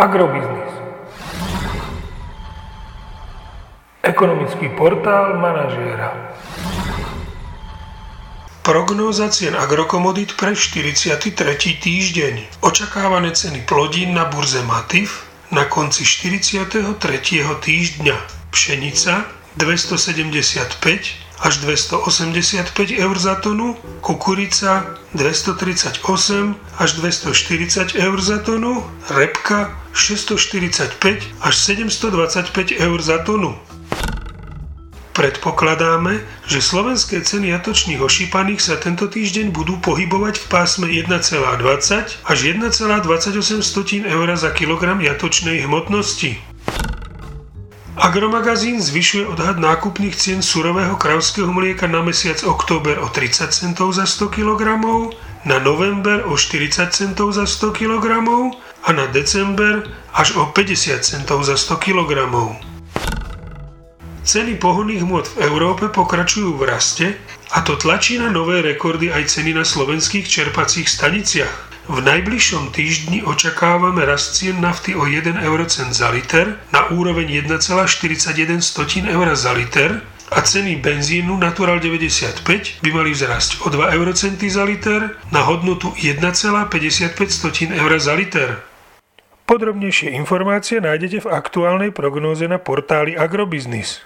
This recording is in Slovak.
Agrobiznis. Ekonomický portál manažéra. Prognóza cien agrokomodít pre 43. týždeň. Očakávané ceny plodín na burze Matif na konci 43. týždňa. Pšenica 275 až 285 eur za tonu, kukurica 238 až 240 eur za tonu, repka 645 až 725 eur za tonu. Predpokladáme, že slovenské ceny jatočných ošípaných sa tento týždeň budú pohybovať v pásme 1,20 až 1,28 eur za kilogram jatočnej hmotnosti. Agromagazín zvyšuje odhad nákupných cien surového kravského mlieka na mesiac október o 30 centov za 100 kg, na november o 40 centov za 100 kg a na december až o 50 centov za 100 kg. Ceny pohonných hmot v Európe pokračujú v raste a to tlačí na nové rekordy aj ceny na slovenských čerpacích staniciach. V najbližšom týždni očakávame rast cien nafty o 1 eurocent za liter na úroveň 1,41 eur za liter a ceny benzínu Natural 95 by mali vzrásť o 2 eurocenty za liter na hodnotu 1,55 eur za liter. Podrobnejšie informácie nájdete v aktuálnej prognóze na portáli Agrobiznis.